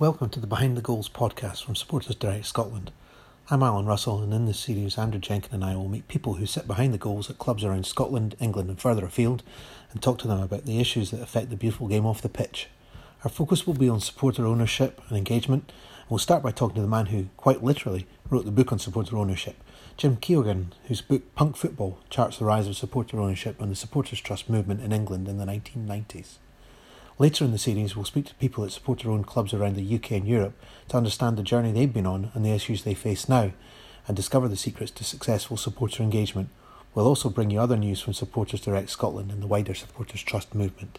Welcome to the Behind the Goals podcast from Supporters Direct Scotland. I'm Alan Russell, and in this series, Andrew Jenkin and I will meet people who sit behind the goals at clubs around Scotland, England, and further afield and talk to them about the issues that affect the beautiful game off the pitch. Our focus will be on supporter ownership and engagement, and we'll start by talking to the man who, quite literally, wrote the book on supporter ownership, Jim Keoghan, whose book Punk Football charts the rise of supporter ownership and the Supporters Trust movement in England in the 1990s. Later in the series, we'll speak to people that support their own clubs around the UK and Europe to understand the journey they've been on and the issues they face now, and discover the secrets to successful supporter engagement. We'll also bring you other news from Supporters Direct Scotland and the wider Supporters Trust movement.